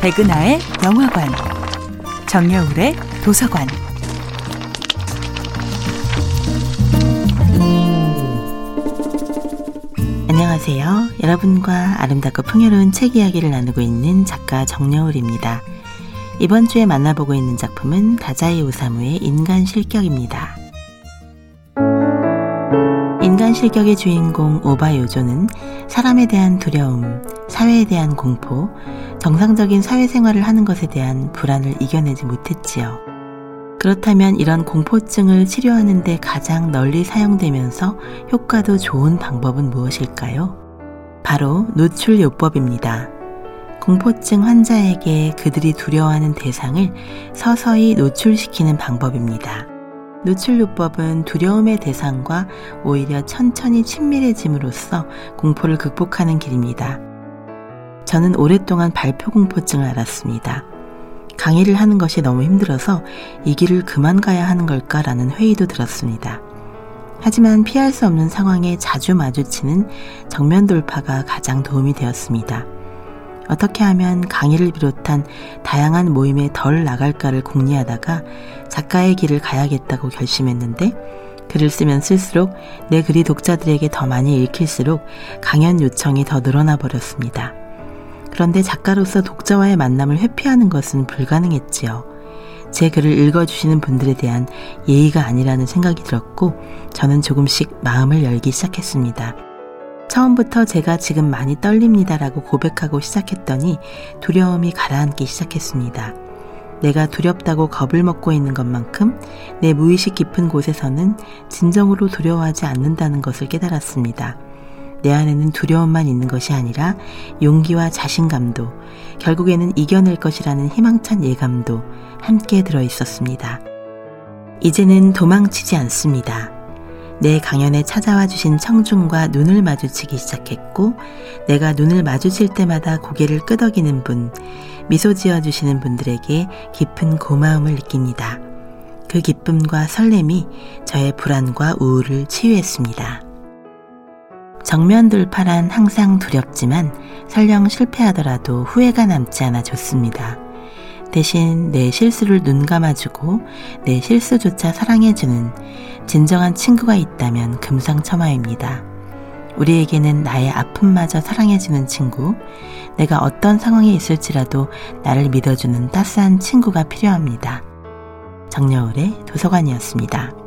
백은하의 영화관, 정여울의 도서관. 안녕하세요. 여러분과 아름답고 풍요로운 책 이야기를 나누고 있는 작가 정여울입니다. 이번 주에 만나보고 있는 작품은 다자이 오사무의 인간 실격입니다. 인간 실격의 주인공 오바 요조는 사람에 대한 두려움, 사회에 대한 공포, 정상적인 사회생활을 하는 것에 대한 불안을 이겨내지 못했지요. 그렇다면 이런 공포증을 치료하는데 가장 널리 사용되면서 효과도 좋은 방법은 무엇일까요? 바로 노출요법입니다. 공포증 환자에게 그들이 두려워하는 대상을 서서히 노출시키는 방법입니다. 노출요법은 두려움의 대상과 오히려 천천히 친밀해짐으로써 공포를 극복하는 길입니다. 저는 오랫동안 발표 공포증을 앓았습니다. 강의를 하는 것이 너무 힘들어서 이 길을 그만 가야 하는 걸까라는 회의도 들었습니다. 하지만 피할 수 없는 상황에 자주 마주치는 정면 돌파가 가장 도움이 되었습니다. 어떻게 하면 강의를 비롯한 다양한 모임에 덜 나갈까를 궁리하다가 작가의 길을 가야겠다고 결심했는데 글을 쓰면 쓸수록 내 글이 독자들에게 더 많이 읽힐수록 강연 요청이 더 늘어나 버렸습니다. 그런데 작가로서 독자와의 만남을 회피하는 것은 불가능했지요. 제 글을 읽어주시는 분들에 대한 예의가 아니라는 생각이 들었고, 저는 조금씩 마음을 열기 시작했습니다. 처음부터 제가 지금 많이 떨립니다라고 고백하고 시작했더니 두려움이 가라앉기 시작했습니다. 내가 두렵다고 겁을 먹고 있는 것만큼 내 무의식 깊은 곳에서는 진정으로 두려워하지 않는다는 것을 깨달았습니다. 내 안에는 두려움만 있는 것이 아니라 용기와 자신감도 결국에는 이겨낼 것이라는 희망찬 예감도 함께 들어 있었습니다. 이제는 도망치지 않습니다. 내 강연에 찾아와 주신 청중과 눈을 마주치기 시작했고, 내가 눈을 마주칠 때마다 고개를 끄덕이는 분, 미소 지어 주시는 분들에게 깊은 고마움을 느낍니다. 그 기쁨과 설렘이 저의 불안과 우울을 치유했습니다. 정면 돌파란 항상 두렵지만 설령 실패하더라도 후회가 남지 않아 좋습니다. 대신 내 실수를 눈 감아주고 내 실수조차 사랑해주는 진정한 친구가 있다면 금상첨화입니다. 우리에게는 나의 아픔마저 사랑해주는 친구, 내가 어떤 상황에 있을지라도 나를 믿어주는 따스한 친구가 필요합니다. 정여울의 도서관이었습니다.